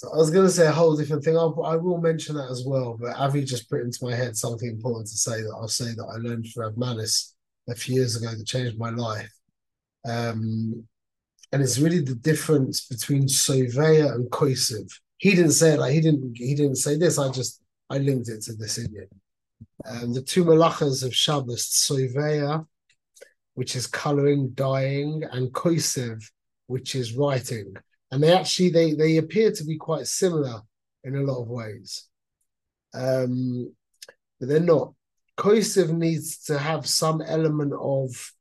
So I was going to say a whole different thing. I'll, I will mention that as well. But Avi just put into my head something important to say that I'll say that I learned from Manis a few years ago that changed my life. Um, and it's really the difference between Soveya and Koisiv. He didn't say it like he didn't he didn't say this. I just I linked it to this Indian. Um, the two malachas of Shabbos, Soveya, which is coloring, dyeing, and Koisiv, which is writing. And they actually they they appear to be quite similar in a lot of ways. Um, but they're not. Koisiv needs to have some element of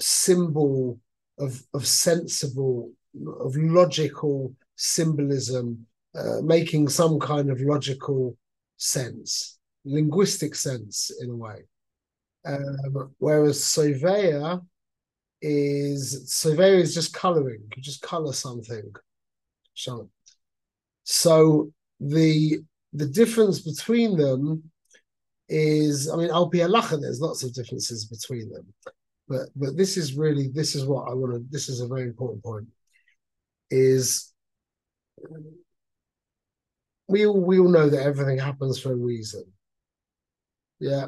symbol of of sensible of logical symbolism uh, making some kind of logical sense linguistic sense in a way um, whereas Soveya is Soveya is just coloring you just color something so the the difference between them is I mean Al there's lots of differences between them but but this is really this is what I want to. This is a very important point. Is we all we all know that everything happens for a reason. Yeah,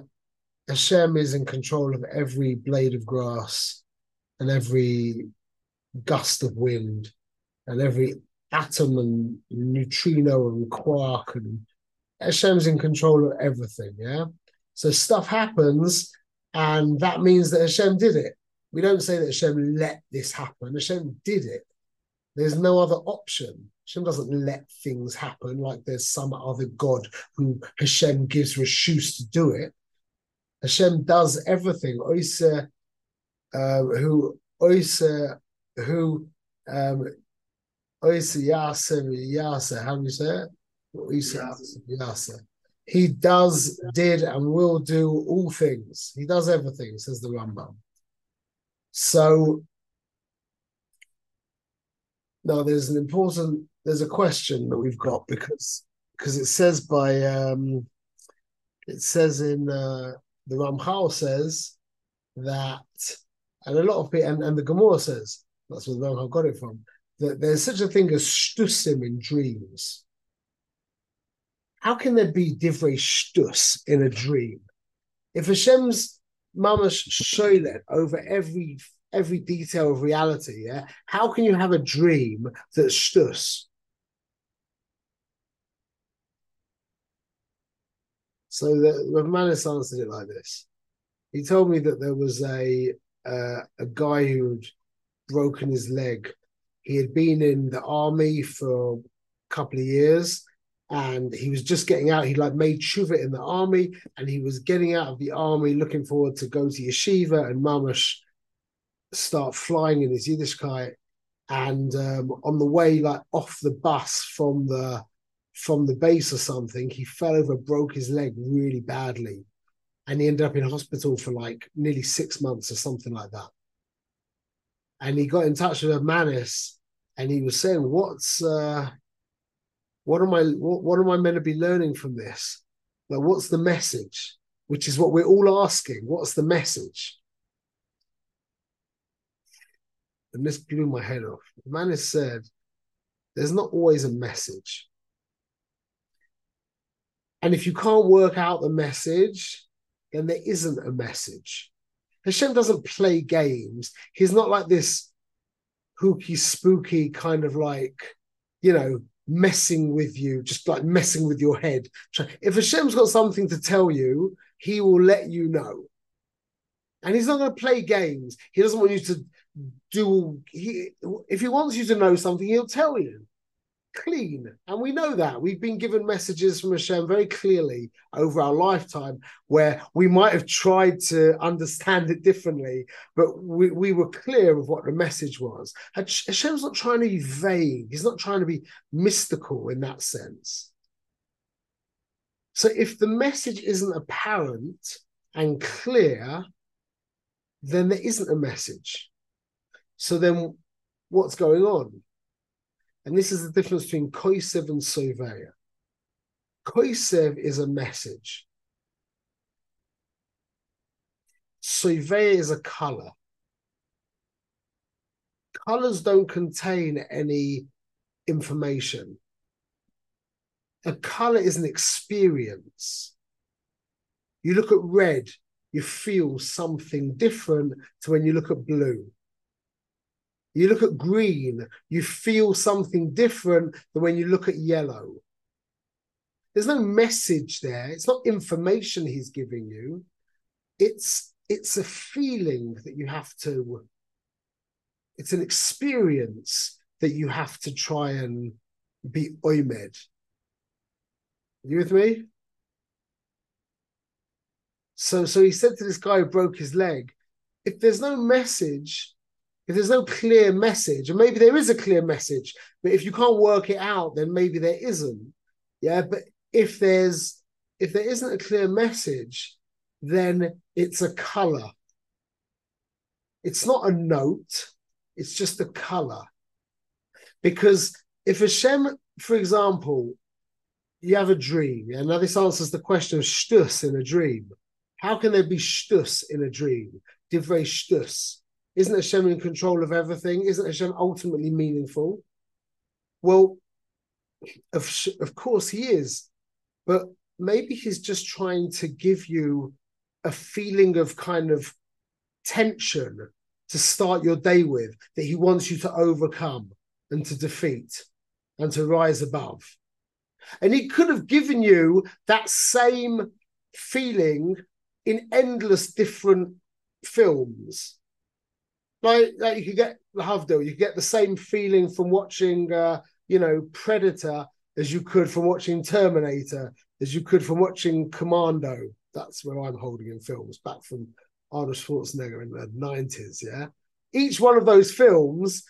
Hashem is in control of every blade of grass and every gust of wind and every atom and neutrino and quark and Hashem's in control of everything. Yeah, so stuff happens and that means that Hashem did it. We don't say that Hashem let this happen. Hashem did it. There's no other option. Hashem doesn't let things happen like there's some other God who Hashem gives reshus to do it. Hashem does everything. Oise, who Oise, who um, Oise Yasa Yasa. How do you say it? Oise Yasa. He does, did, and will do all things. He does everything, says the Rambam. So now there's an important there's a question that we've got because because it says by um it says in uh, the Ramchal says that and a lot of people and, and the Gemara says that's where the Ramchal got it from that there's such a thing as shtusim in dreams how can there be divrei shtus in a dream? If Hashem's mamash shoylet over every every detail of reality, yeah, how can you have a dream that's shtus? So the Rav Manis answered it like this. He told me that there was a uh, a guy who'd broken his leg. He had been in the army for a couple of years and he was just getting out. He like made tshuva in the army, and he was getting out of the army, looking forward to go to yeshiva and mamash start flying in his Yiddishkeit. And um, on the way, like off the bus from the from the base or something, he fell over, broke his leg really badly, and he ended up in hospital for like nearly six months or something like that. And he got in touch with a Manis, and he was saying, "What's uh, what am I what, what am I meant to be learning from this? Like what's the message? Which is what we're all asking. What's the message? And this blew my head off. The man said, there's not always a message. And if you can't work out the message, then there isn't a message. Hashem doesn't play games. He's not like this hooky, spooky kind of like, you know, messing with you, just like messing with your head. If Hashem's got something to tell you, he will let you know. And he's not going to play games. He doesn't want you to do. He, if he wants you to know something, he'll tell you clean. And we know that. We've been given messages from Hashem very clearly over our lifetime where we might have tried to understand it differently, but we, we were clear of what the message was. Hashem's not trying to be vague, he's not trying to be mystical in that sense. So if the message isn't apparent and clear, then there isn't a message. So then what's going on? And this is the difference between Koisev and Soveya. Koisev is a message. Soveya is a color. Colors don't contain any information. a color is an experience. You look at red, you feel something different to when you look at blue. You look at green, you feel something different than when you look at yellow. There's no message there. It's not information he's giving you. It's it's a feeling that you have to it's an experience that you have to try and be oimed. You with me? So, so he said to this guy who broke his leg, if there's no message, if there's no clear message, and maybe there is a clear message, but if you can't work it out, then maybe there isn't. Yeah, but if there's if there isn't a clear message, then it's a color. It's not a note, it's just a color. Because if Hashem, for example, you have a dream, and now this answers the question of shtus in a dream. How can there be shtus in a dream? Divrei shtus. Isn't Hashem in control of everything? Isn't Hashem ultimately meaningful? Well, of, of course he is, but maybe he's just trying to give you a feeling of kind of tension to start your day with that he wants you to overcome and to defeat and to rise above. And he could have given you that same feeling in endless different films. Like, like you could get the Havdil, you could get the same feeling from watching, uh, you know, Predator as you could from watching Terminator, as you could from watching Commando. That's where I'm holding in films back from Arnold Schwarzenegger in the 90s. Yeah. Each one of those films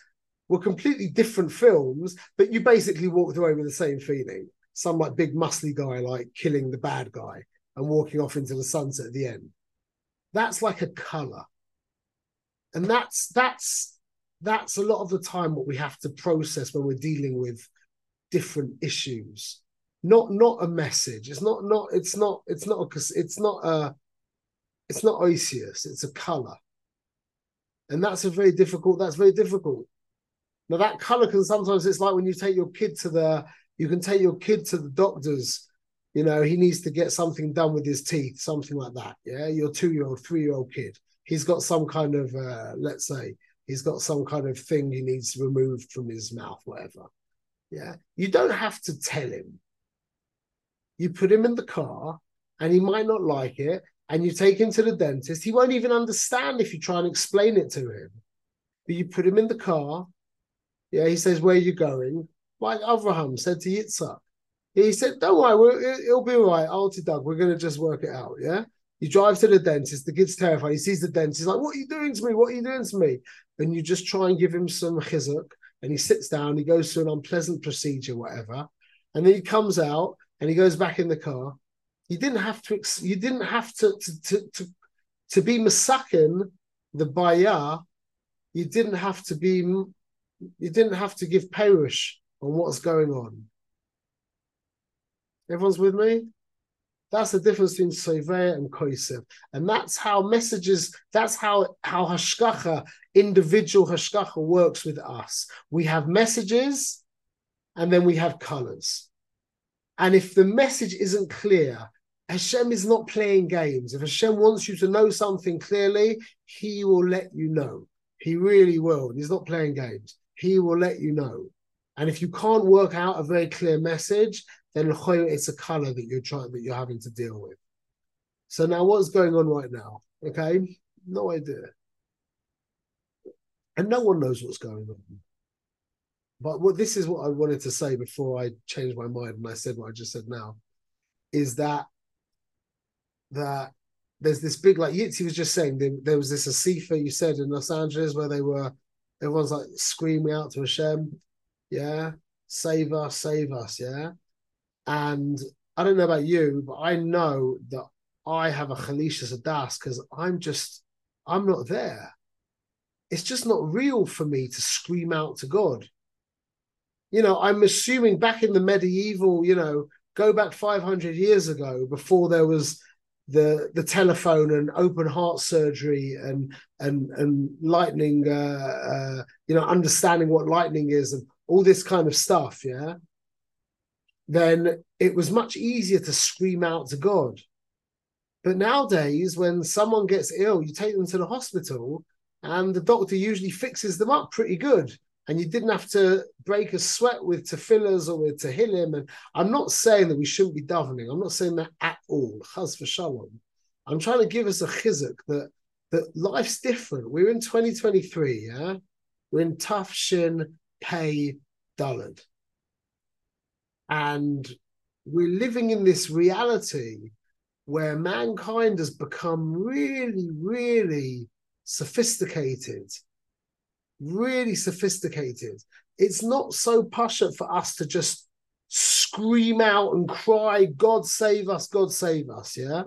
were completely different films, but you basically walked away with the same feeling. Some like big muscly guy like killing the bad guy and walking off into the sunset at the end. That's like a color. And that's that's that's a lot of the time what we have to process when we're dealing with different issues. Not not a message. It's not not it's not it's not a it's not a it's not Oisius, it's a color. And that's a very difficult, that's very difficult. Now that color can sometimes it's like when you take your kid to the you can take your kid to the doctors you know, he needs to get something done with his teeth, something like that. Yeah, your two-year-old, three-year-old kid, he's got some kind of, uh, let's say, he's got some kind of thing he needs removed from his mouth, whatever. Yeah, you don't have to tell him. You put him in the car, and he might not like it, and you take him to the dentist. He won't even understand if you try and explain it to him. But you put him in the car. Yeah, he says, "Where are you going?" Like Abraham said to Yitzhak, he said, "Don't worry, it'll be all right. Al tidag, we're gonna just work it out." Yeah. He drives to the dentist. The kid's terrified. He sees the dentist. He's like, "What are you doing to me? What are you doing to me?" And you just try and give him some chizuk, and he sits down. He goes through an unpleasant procedure, whatever, and then he comes out and he goes back in the car. You didn't have to. You didn't have to to to to, to be masakin the bayah. You didn't have to be. You didn't have to give perish on what's going on. Everyone's with me? That's the difference between Soveya and Koisev. And that's how messages, that's how, how Hashgacha, individual Hashkacha works with us. We have messages and then we have colors. And if the message isn't clear, Hashem is not playing games. If Hashem wants you to know something clearly, He will let you know. He really will. He's not playing games. He will let you know. And if you can't work out a very clear message, then it's a color that you're trying that you're having to deal with. So now what's going on right now? Okay, no idea. And no one knows what's going on. But what this is what I wanted to say before I changed my mind and I said what I just said now, is that that there's this big like Yitzi was just saying there, there was this Asifa you said in Los Angeles where they were everyone's like screaming out to Hashem, yeah, save us, save us, yeah. And I don't know about you, but I know that I have a Khalisha Sadas because I'm just, I'm not there. It's just not real for me to scream out to God. You know, I'm assuming back in the medieval, you know, go back 500 years ago before there was the the telephone and open heart surgery and and and lightning uh, uh, you know understanding what lightning is and all this kind of stuff yeah then it was much easier to scream out to God. But nowadays, when someone gets ill, you take them to the hospital and the doctor usually fixes them up pretty good. And you didn't have to break a sweat with tefillahs or with tehillim. And I'm not saying that we shouldn't be davening. I'm not saying that at all. Chaz for shalom. I'm trying to give us a chizuk that that life's different. We're in 2023, yeah? We're in tough shin, pay, dullard. And we're living in this reality where mankind has become really, really sophisticated. Really sophisticated. It's not so pasha for us to just scream out and cry, God save us, God save us, yeah?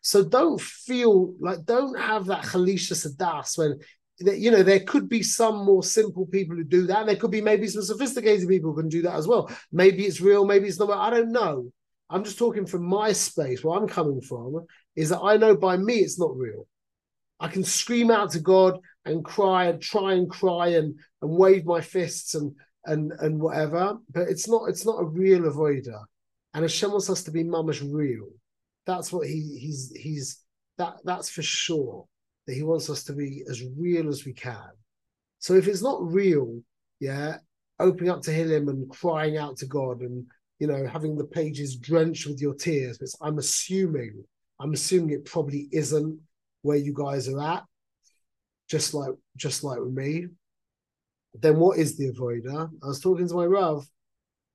So don't feel like don't have that chalisha sadas when you know there could be some more simple people who do that. And there could be maybe some sophisticated people who can do that as well. Maybe it's real, maybe it's not. I don't know. I'm just talking from my space where I'm coming from. Is that I know by me it's not real. I can scream out to God and cry and try and cry and and wave my fists and and and whatever, but it's not it's not a real avoider. And Hashem wants us to be mamash real. That's what he he's he's that that's for sure that he wants us to be as real as we can. So if it's not real, yeah, opening up to him and crying out to God and you know having the pages drenched with your tears, but I'm assuming I'm assuming it probably isn't where you guys are at, just like just like with me. Then what is the avoider? I was talking to my Rav,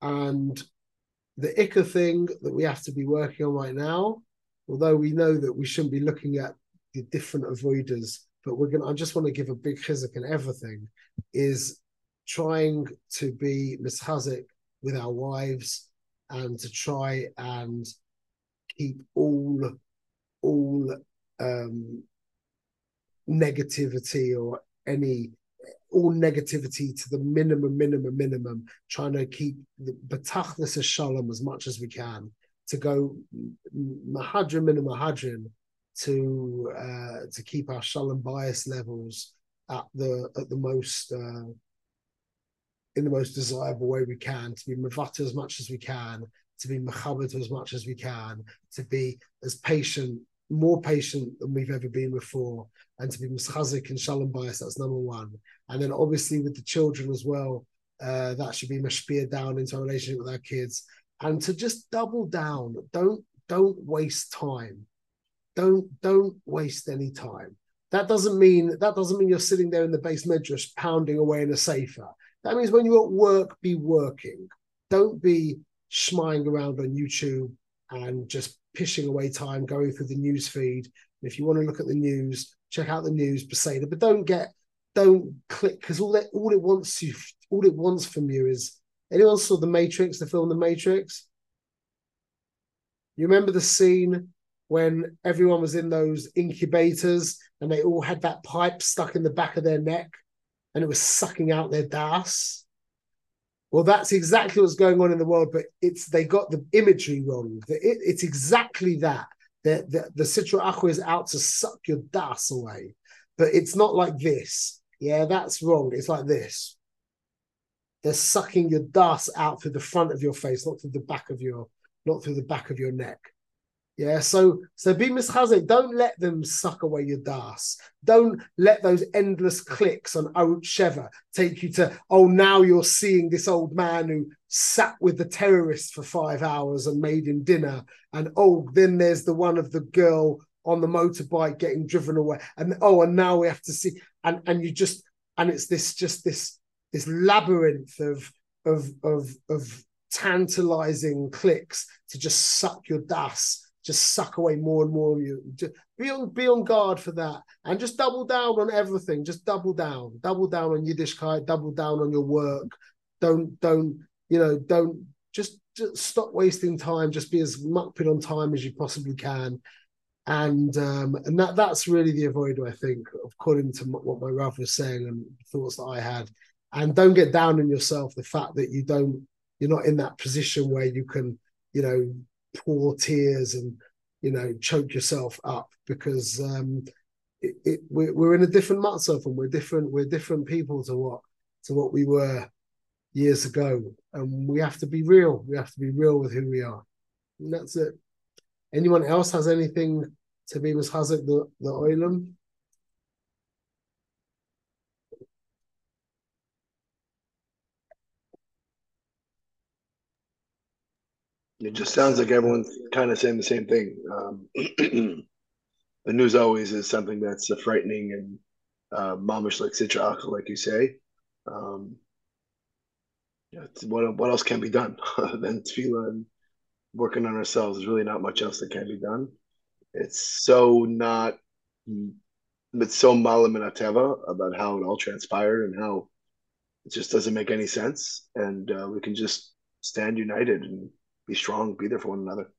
and the Ica thing that we have to be working on right now, although we know that we shouldn't be looking at the different avoiders, but we're gonna I just want to give a big chizuk and everything, is trying to be mishazik with our wives and to try and keep all all um negativity or any all negativity to the minimum, minimum, minimum, trying to keep the betachlis of shalom as much as we can, to go mahadrim and mahadrim to uh, to keep our shalom bias levels at the at the most uh, in the most desirable way we can, to be mavata as much as we can, to be mechaber as much as we can, to be as patient, more patient than we've ever been before, and to be mischazik and shalom bias. That's number one. And then obviously with the children as well, uh, that should be mashpia down into our relationship with our kids, and to just double down. Don't don't waste time. Don't don't waste any time. That doesn't mean that doesn't mean you're sitting there in the beis medrash pounding away in a sefer. That means when you're at work, be working. Don't be schmying around on YouTube and just pishing away time going through the news feed. If you want to look at the news, check out the news, Beseda, but don't get don't click because all that all it wants you all it wants from you is anyone saw the Matrix, the film The Matrix? You remember the scene when everyone was in those incubators and they all had that pipe stuck in the back of their neck and it was sucking out their das? Well, that's exactly what's going on in the world, but it's they got the imagery wrong. It, it's exactly that. The, the, the Sitra Achra is out to suck your das away, but it's not like this. Yeah, that's wrong. It's like this. They're sucking your das out through the front of your face, not through the back of your, not through the back of your neck. Yeah, so so be mischazik. Don't let them suck away your das. Don't let those endless clicks on Arutz Sheva take you to oh now you're seeing this old man who sat with the terrorists for five hours and made him dinner, and oh then there's the one of the girl on the motorbike getting driven away, and oh and now we have to see and and you just and it's this just this this labyrinth of of of of tantalizing clicks to just suck your das just suck away more and more of you. Just be on be on guard for that, and just double down on everything. Just double down, double down on Yiddishkeit, double down on your work. Don't don't you know? Don't just, just stop wasting time. Just be as makpid on time as you possibly can, and um, and that that's really the avoider, I think, according to what my Rav was saying and thoughts that I had. And don't get down on yourself. The fact that you don't, you're not in that position where you can, you know, pour tears and you know choke yourself up because um, it, it, we're, we're in a different matzav and we're different we're different people to what to what we were years ago. And we have to be real. We have to be real with who we are. And that's it. Anyone else has anything to be Hazak the, the Oilam? It just sounds like everyone's kind of saying the same thing. Um, the news always is something that's uh, frightening and uh, mamish like sitra like you say. Um, what what else can be done than tefillah and working on ourselves? There's really not much else that can be done. It's so not. It's so malam and ateva about how it all transpired and how it just doesn't make any sense. And uh, we can just stand united and be strong, be there for one another.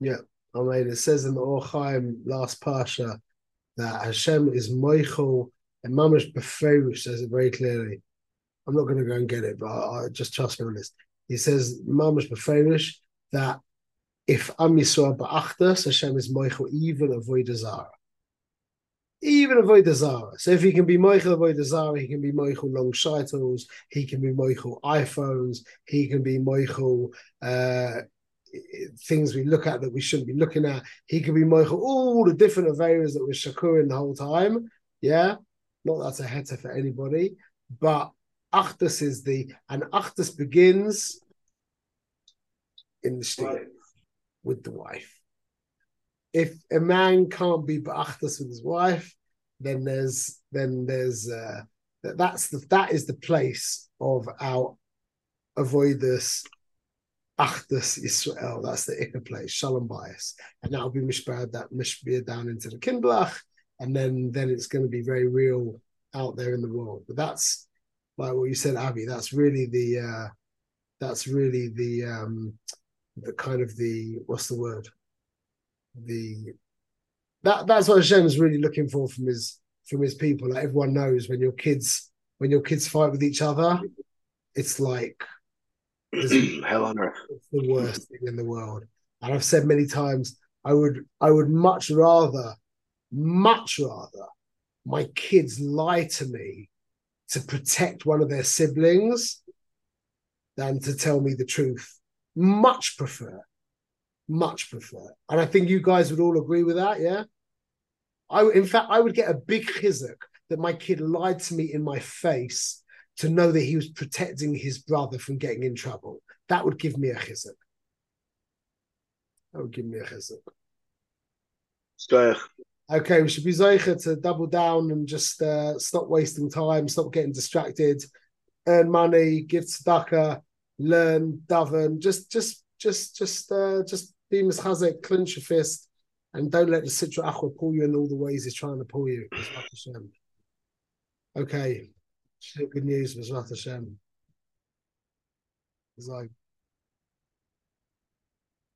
Yeah, I mean, it says in the Or Chaim last parsha that Hashem is mochel and Mamash Beferish says it very clearly. I'm not going to go and get it, but I, I just trust me on this. He says Mamash Beferish that if Am Yisrael Ba'achtas, Hashem is mochel even avoid Zara even avoid the Zara. So if he can be mochel avoid the Zara, he can be mochel long shitles, he can be mochel iPhones, he can be mochel uh, things we look at that we shouldn't be looking at. He can be mochel all the different areas that we're shakurin the whole time. Yeah, not that's a heter for anybody, but Achdus is the and Achdus begins in the street with the wife if a man can't be ba'achtas with his wife, then there's then there's uh, that's the that is the place of our avoidus achdus Israel. That's the ikka place, shalom bias, and that'll be mishbad that mishbir down into the kindlach, and then then it's going to be very real out there in the world. But that's like what you said, Avi. That's really the uh, that's really the um, the kind of the what's the word the that that's what Hashem is really looking for from his from his people. Like everyone knows when your kids when your kids fight with each other, it's like hell on earth. It's the worst thing in the world. And I've said many times, I would I would much rather, much rather, my kids lie to me to protect one of their siblings than to tell me the truth. Much prefer much prefer. And I think you guys would all agree with that, yeah? I in fact I would get a big chizuk that my kid lied to me in my face to know that he was protecting his brother from getting in trouble. That would give me a chizuk. That would give me a chizuk. Okay, we should be zeicha to double down and just uh, stop wasting time, stop getting distracted, earn money, give tzedakah, learn, daven, just, just, just, just, uh, just be mischazek, clench your fist, and don't let the Sitra Achra pull you in all the ways he's trying to pull you. Okay, good news, Mizrat Hashem. It's like